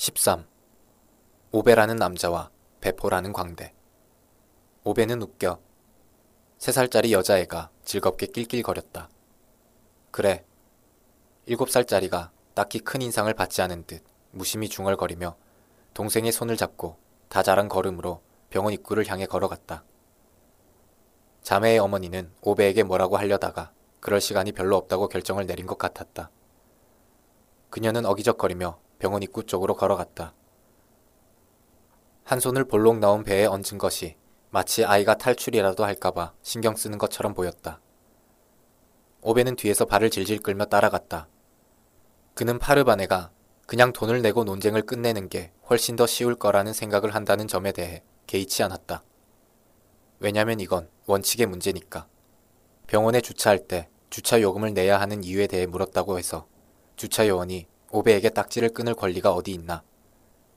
13. 오베라는 남자와 배포라는 광대. 오베는 웃겨. 세 살짜리 여자애가 즐겁게 낄낄거렸다. 그래. 일곱 살짜리가 딱히 큰 인상을 받지 않은 듯 무심히 중얼거리며 동생의 손을 잡고 다자란 걸음으로 병원 입구를 향해 걸어갔다. 자매의 어머니는 오베에게 뭐라고 하려다가 그럴 시간이 별로 없다고 결정을 내린 것 같았다. 그녀는 어기적거리며 병원 입구 쪽으로 걸어갔다. 한 손을 볼록 나온 배에 얹은 것이 마치 아이가 탈출이라도 할까봐 신경 쓰는 것처럼 보였다. 오베는 뒤에서 발을 질질 끌며 따라갔다. 그는 파르바네가 그냥 돈을 내고 논쟁을 끝내는 게 훨씬 더 쉬울 거라는 생각을 한다는 점에 대해 개의치 않았다. 왜냐면 이건 원칙의 문제니까. 병원에 주차할 때 주차 요금을 내야 하는 이유에 대해 물었다고 해서 주차 요원이 오베에게 딱지를 끊을 권리가 어디 있나.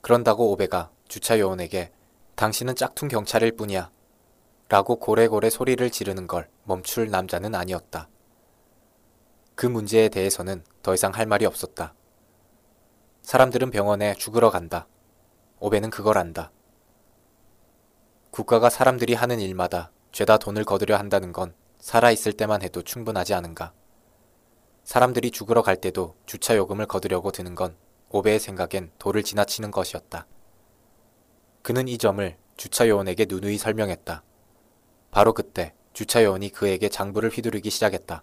그런다고 오베가 주차 요원에게 당신은 짝퉁 경찰일 뿐이야. 라고 고래고래 소리를 지르는 걸 멈출 남자는 아니었다. 그 문제에 대해서는 더 이상 할 말이 없었다. 사람들은 병원에 죽으러 간다. 오베는 그걸 안다. 국가가 사람들이 하는 일마다 죄다 돈을 거두려 한다는 건 살아있을 때만 해도 충분하지 않은가. 사람들이 죽으러 갈 때도 주차 요금을 거두려고 드는 건 오베의 생각엔 도를 지나치는 것이었다. 그는 이 점을 주차 요원에게 누누이 설명했다. 바로 그때 주차 요원이 그에게 장부를 휘두르기 시작했다.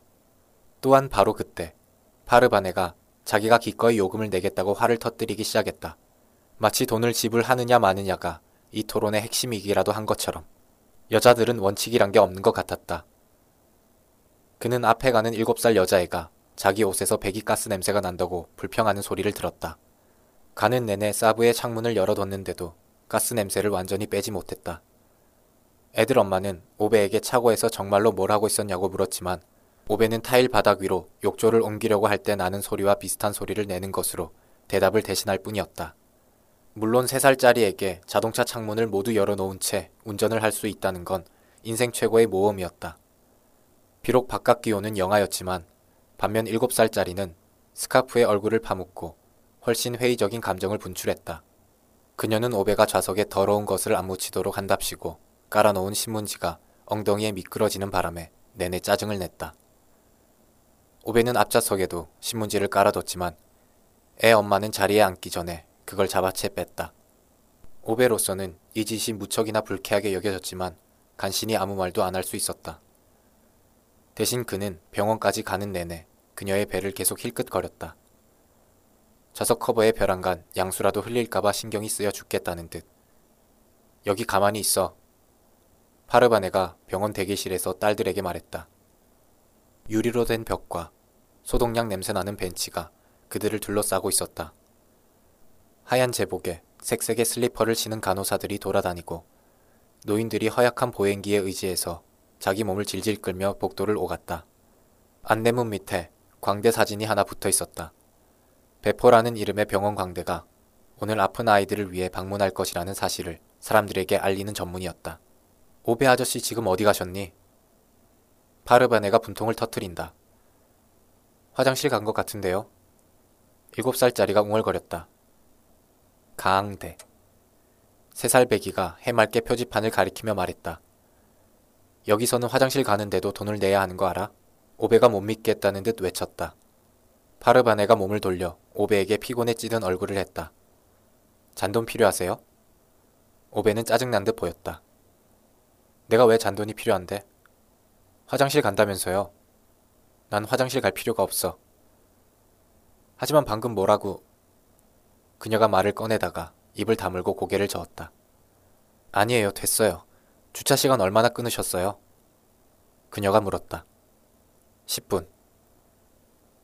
또한 바로 그때 파르바네가 자기가 기꺼이 요금을 내겠다고 화를 터뜨리기 시작했다. 마치 돈을 지불하느냐 마느냐가 이 토론의 핵심이기라도 한 것처럼 여자들은 원칙이란 게 없는 것 같았다. 그는 앞에 가는 일곱 살 여자애가 자기 옷에서 배기가스 냄새가 난다고 불평하는 소리를 들었다. 가는 내내 사브의 창문을 열어뒀는데도 가스 냄새를 완전히 빼지 못했다. 애들 엄마는 오베에게 차고에서 정말로 뭘 하고 있었냐고 물었지만 오베는 타일 바닥 위로 욕조를 옮기려고 할 때 나는 소리와 비슷한 소리를 내는 것으로 대답을 대신할 뿐이었다. 물론 3살짜리에게 자동차 창문을 모두 열어놓은 채 운전을 할 수 있다는 건 인생 최고의 모험이었다. 비록 바깥 기온은 영하였지만 반면 7살짜리는 스카프에 얼굴을 파묻고 훨씬 회의적인 감정을 분출했다. 그녀는 오베가 좌석에 더러운 것을 안 묻히도록 한답시고 깔아놓은 신문지가 엉덩이에 미끄러지는 바람에 내내 짜증을 냈다. 오베는 앞좌석에도 신문지를 깔아뒀지만 애 엄마는 자리에 앉기 전에 그걸 잡아채 뺐다. 오베로서는 이 짓이 무척이나 불쾌하게 여겨졌지만 간신히 아무 말도 안 할 수 있었다. 대신 그는 병원까지 가는 내내 그녀의 배를 계속 힐끗거렸다. 좌석 커버의 벼랑간 양수라도 흘릴까봐 신경이 쓰여 죽겠다는 듯. 여기 가만히 있어. 파르바네가 병원 대기실에서 딸들에게 말했다. 유리로 된 벽과 소독약 냄새 나는 벤치가 그들을 둘러싸고 있었다. 하얀 제복에 색색의 슬리퍼를 신은 간호사들이 돌아다니고 노인들이 허약한 보행기에 의지해서 자기 몸을 질질 끌며 복도를 오갔다. 안내문 밑에 광대 사진이 하나 붙어 있었다. 배포라는 이름의 병원 광대가 오늘 아픈 아이들을 위해 방문할 것이라는 사실을 사람들에게 알리는 전문이었다. 오베 아저씨 지금 어디 가셨니? 파르바네가 분통을 터트린다. 화장실 간 것 같은데요. 일곱 살짜리가 웅얼거렸다. 강대. 세 살 배기가 해맑게 표지판을 가리키며 말했다. 여기서는 화장실 가는데도 돈을 내야 하는 거 알아? 오베가 못 믿겠다는 듯 외쳤다. 파르바네가 몸을 돌려 오베에게 피곤에 찌든 얼굴을 했다. 잔돈 필요하세요? 오베는 짜증난 듯 보였다. 내가 왜 잔돈이 필요한데? 화장실 간다면서요. 난 화장실 갈 필요가 없어. 하지만 방금 뭐라고... 그녀가 말을 꺼내다가 입을 다물고 고개를 저었다. 아니에요, 됐어요. 주차 시간 얼마나 끊으셨어요? 그녀가 물었다. 10분.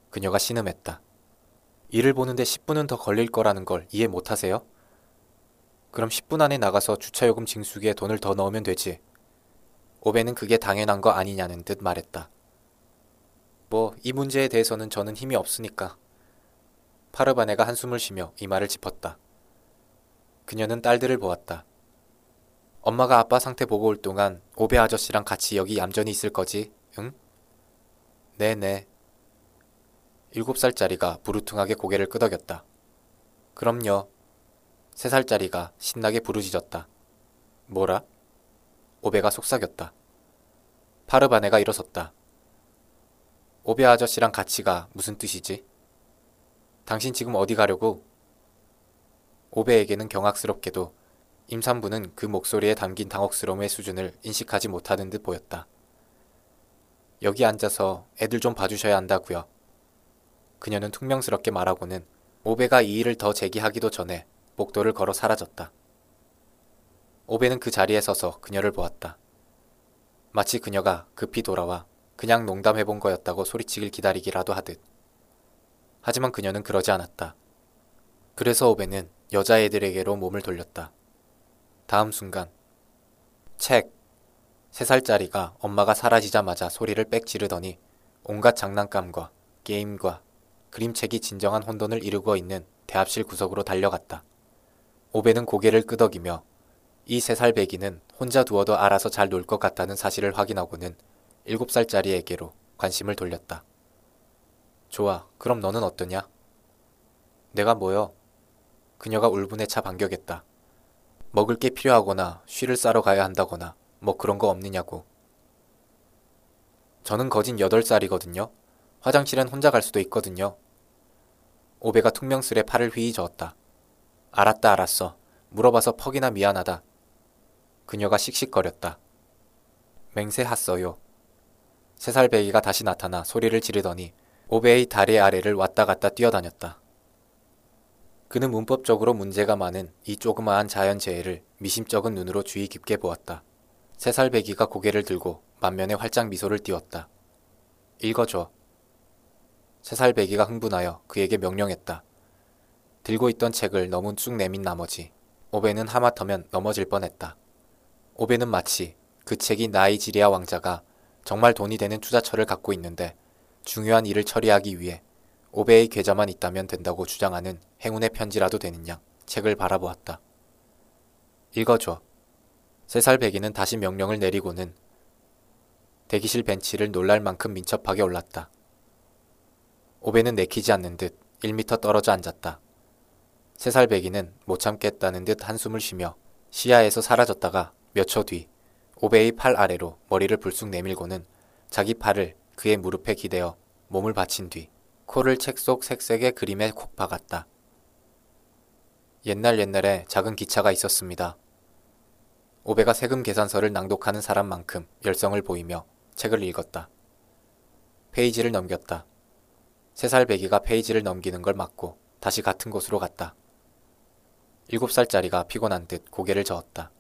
그녀가 신음했다. 일을 보는데 10분은 더 걸릴 거라는 걸 이해 못 하세요? 그럼 10분 안에 나가서 주차요금 징수기에 돈을 더 넣으면 되지. 오베는 그게 당연한 거 아니냐는 듯 말했다. 뭐, 이 문제에 대해서는 저는 힘이 없으니까. 파르바네가 한숨을 쉬며 이 말을 짚었다. 그녀는 딸들을 보았다. 엄마가 아빠 상태 보고 올 동안 오베 아저씨랑 같이 여기 얌전히 있을 거지, 응? 네네. 일곱 살짜리가 부르퉁하게 고개를 끄덕였다. 그럼요. 세 살짜리가 신나게 부르짖었다. 뭐라? 오베가 속삭였다. 파르바네가 일어섰다. 오베 아저씨랑 같이 가 무슨 뜻이지? 당신 지금 어디 가려고? 오베에게는 경악스럽게도 임산부는 그 목소리에 담긴 당혹스러움의 수준을 인식하지 못하는 듯 보였다. 여기 앉아서 애들 좀 봐주셔야 한다고요. 그녀는 퉁명스럽게 말하고는 오베가 이 일을 더 제기하기도 전에 복도를 걸어 사라졌다. 오베는 그 자리에 서서 그녀를 보았다. 마치 그녀가 급히 돌아와 그냥 농담해본 거였다고 소리치길 기다리기라도 하듯. 하지만 그녀는 그러지 않았다. 그래서 오베는 여자애들에게로 몸을 돌렸다. 다음 순간 책. 세 살짜리가 엄마가 사라지자마자 소리를 빽 지르더니 온갖 장난감과 게임과 그림책이 진정한 혼돈을 이루고 있는 대합실 구석으로 달려갔다. 오베는 고개를 끄덕이며 이 세살 배기는 혼자 두어도 알아서 잘 놀 것 같다는 사실을 확인하고는 일곱 살짜리에게로 관심을 돌렸다. 좋아, 그럼 너는 어떠냐? 내가 뭐여? 그녀가 울분에 차 반격했다. 먹을 게 필요하거나 쉬를 싸러 가야 한다거나 뭐 그런 거 없느냐고. 저는 거진 여덟 살이거든요. 화장실엔 혼자 갈 수도 있거든요. 오베가 퉁명스레 팔을 휘이 저었다. 알았다 알았어. 물어봐서 퍽이나 미안하다. 그녀가 씩씩거렸다. 맹세하어요. 세살 배기가 다시 나타나 소리를 지르더니 오베의 다리 아래를 왔다 갔다 뛰어다녔다. 그는 문법적으로 문제가 많은 이 조그마한 자연재해를 미심쩍은 눈으로 주의 깊게 보았다. 세살 배기가 고개를 들고 만면에 활짝 미소를 띄웠다. 읽어줘. 세살 배기가 흥분하여 그에게 명령했다. 들고 있던 책을 너무 쑥 내민 나머지 오베는 하마터면 넘어질 뻔했다. 오베는 마치 그 책이 나이지리아 왕자가 정말 돈이 되는 투자처를 갖고 있는데 중요한 일을 처리하기 위해 오베의 계좌만 있다면 된다고 주장하는 행운의 편지라도 되는 양 책을 바라보았다. 읽어줘. 세살 배기는 다시 명령을 내리고는 대기실 벤치를 놀랄 만큼 민첩하게 올랐다. 오베는 내키지 않는 듯 1미터 떨어져 앉았다. 세살 배기는 못 참겠다는 듯 한숨을 쉬며 시야에서 사라졌다가 몇 초 뒤 오베의 팔 아래로 머리를 불쑥 내밀고는 자기 팔을 그의 무릎에 기대어 몸을 받친 뒤 코를 책 속 색색의 그림에 콕 박았다. 옛날 옛날에 작은 기차가 있었습니다. 오베가 세금 계산서를 낭독하는 사람만큼 열성을 보이며 책을 읽었다. 페이지를 넘겼다. 세살 배기가 페이지를 넘기는 걸 막고 다시 같은 곳으로 갔다. 일곱 살짜리가 피곤한 듯 고개를 저었다.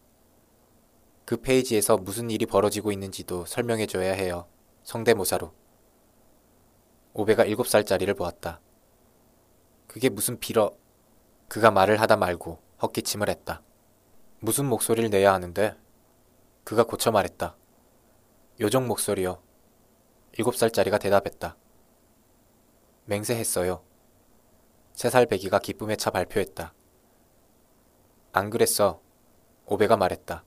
그 페이지에서 무슨 일이 벌어지고 있는지도 설명해줘야 해요. 성대모사로. 오베가 일곱 살짜리를 보았다. 그게 무슨 빌어... 그가 말을 하다 말고 헛기침을 했다. 무슨 목소리를 내야 하는데? 그가 고쳐 말했다. 요정 목소리요. 일곱 살짜리가 대답했다. 맹세했어요. 세 살 배기가 기쁨에 차 발표했다. 안 그랬어. 오베가 말했다.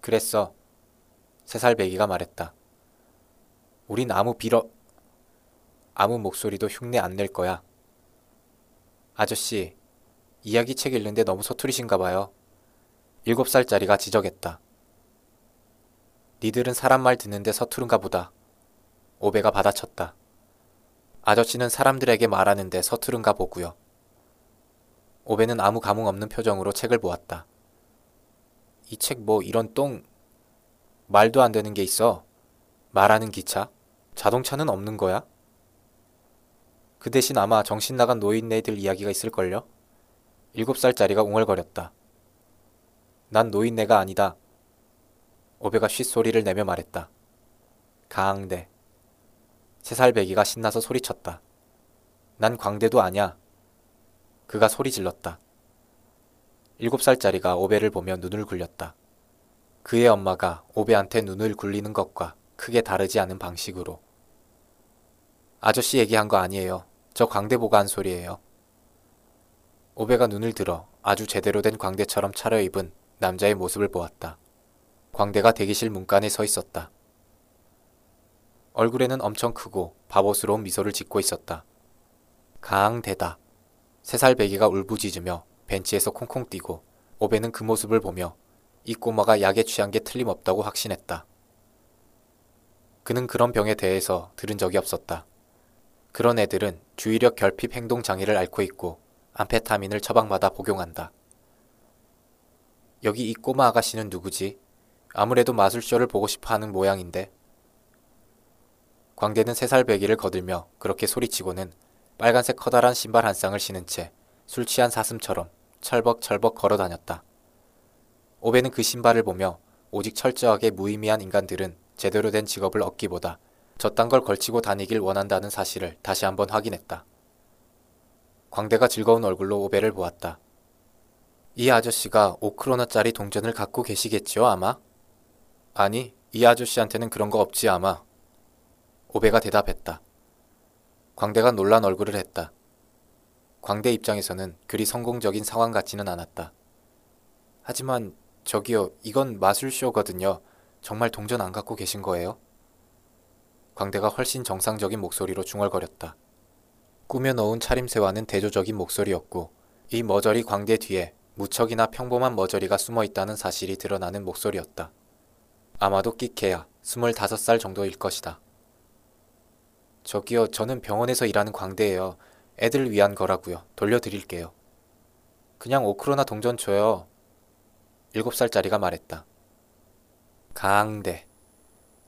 그랬어. 세 살 배기가 말했다. 우린 아무 빌어... 아무 목소리도 흉내 안 낼 거야. 아저씨, 이야기 책 읽는데 너무 서투리신가 봐요. 일곱 살짜리가 지적했다. 니들은 사람 말 듣는데 서투른가 보다. 오베가 받아쳤다. 아저씨는 사람들에게 말하는데 서투른가 보고요. 오베는 아무 감흥 없는 표정으로 책을 보았다. 이 책 뭐 이런 똥... 말도 안 되는 게 있어. 말하는 기차? 자동차는 없는 거야? 그 대신 아마 정신 나간 노인네들 이야기가 있을걸요? 일곱 살짜리가 웅얼거렸다. 난 노인네가 아니다. 오베가 쉿소리를 내며 말했다. 강대. 세살 배기가 신나서 소리쳤다. 난 광대도 아냐. 그가 소리 질렀다. 일곱 살짜리가 오베를 보며 눈을 굴렸다. 그의 엄마가 오베한테 눈을 굴리는 것과 크게 다르지 않은 방식으로. 아저씨 얘기한 거 아니에요. 저 광대보가 한 소리예요. 오베가 눈을 들어 아주 제대로 된 광대처럼 차려입은 남자의 모습을 보았다. 광대가 대기실 문간에 서 있었다. 얼굴에는 엄청 크고 바보스러운 미소를 짓고 있었다. 강대다. 세살 배기가 울부짖으며 벤치에서 콩콩 뛰고 오베는 그 모습을 보며 이 꼬마가 약에 취한 게 틀림없다고 확신했다. 그는 그런 병에 대해서 들은 적이 없었다. 그런 애들은 주의력 결핍 행동 장애를 앓고 있고 암페타민을 처방받아 복용한다. 여기 이 꼬마 아가씨는 누구지? 아무래도 마술쇼를 보고 싶어 하는 모양인데. 광대는 세살 배기를 거들며 그렇게 소리치고는 빨간색 커다란 신발 한 쌍을 신은 채 술 취한 사슴처럼 철벅철벅 걸어 다녔다. 오베는 그 신발을 보며 오직 철저하게 무의미한 인간들은 제대로 된 직업을 얻기보다 저딴 걸 걸치고 다니길 원한다는 사실을 다시 한번 확인했다. 광대가 즐거운 얼굴로 오베를 보았다. 이 아저씨가 5크로나짜리 동전을 갖고 계시겠지요, 아마? 아니, 이 아저씨한테는 그런 거 없지, 아마. 오베가 대답했다. 광대가 놀란 얼굴을 했다. 광대 입장에서는 그리 성공적인 상황 같지는 않았다. 하지만 저기요, 이건 마술쇼거든요. 정말 동전 안 갖고 계신 거예요? 광대가 훨씬 정상적인 목소리로 중얼거렸다. 꾸며 넣은 차림새와는 대조적인 목소리였고 이 머저리 광대 뒤에 무척이나 평범한 머저리가 숨어 있다는 사실이 드러나는 목소리였다. 아마도 끼케야 스물다섯 살 정도일 것이다. 저기요, 저는 병원에서 일하는 광대예요. 애들 위한 거라고요. 돌려드릴게요. 그냥 오크로나 동전 줘요. 일곱 살짜리가 말했다. 강대.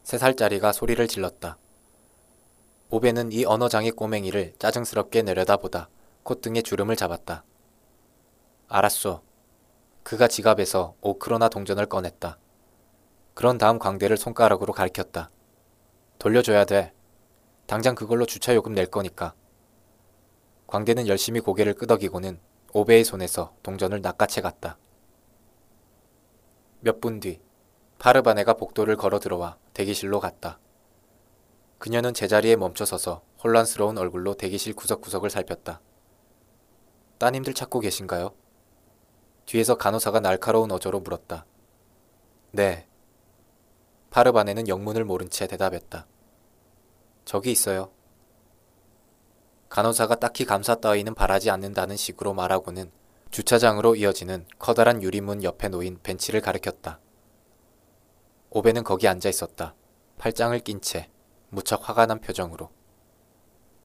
세 살짜리가 소리를 질렀다. 오베는 이 언어장애 꼬맹이를 짜증스럽게 내려다보다 콧등에 주름을 잡았다. 알았소. 그가 지갑에서 오크로나 동전을 꺼냈다. 그런 다음 광대를 손가락으로 가리켰다. 돌려줘야 돼. 당장 그걸로 주차 요금 낼 거니까. 광대는 열심히 고개를 끄덕이고는 오베의 손에서 동전을 낚아채 갔다. 몇 분 뒤, 파르바네가 복도를 걸어 들어와 대기실로 갔다. 그녀는 제자리에 멈춰 서서 혼란스러운 얼굴로 대기실 구석구석을 살폈다. 따님들 찾고 계신가요? 뒤에서 간호사가 날카로운 어조로 물었다. 네. 파르바네는 영문을 모른 채 대답했다. 저기 있어요. 간호사가 딱히 감사 따위는 바라지 않는다는 식으로 말하고는 주차장으로 이어지는 커다란 유리문 옆에 놓인 벤치를 가리켰다. 오베는 거기 앉아 있었다. 팔짱을 낀 채 무척 화가 난 표정으로.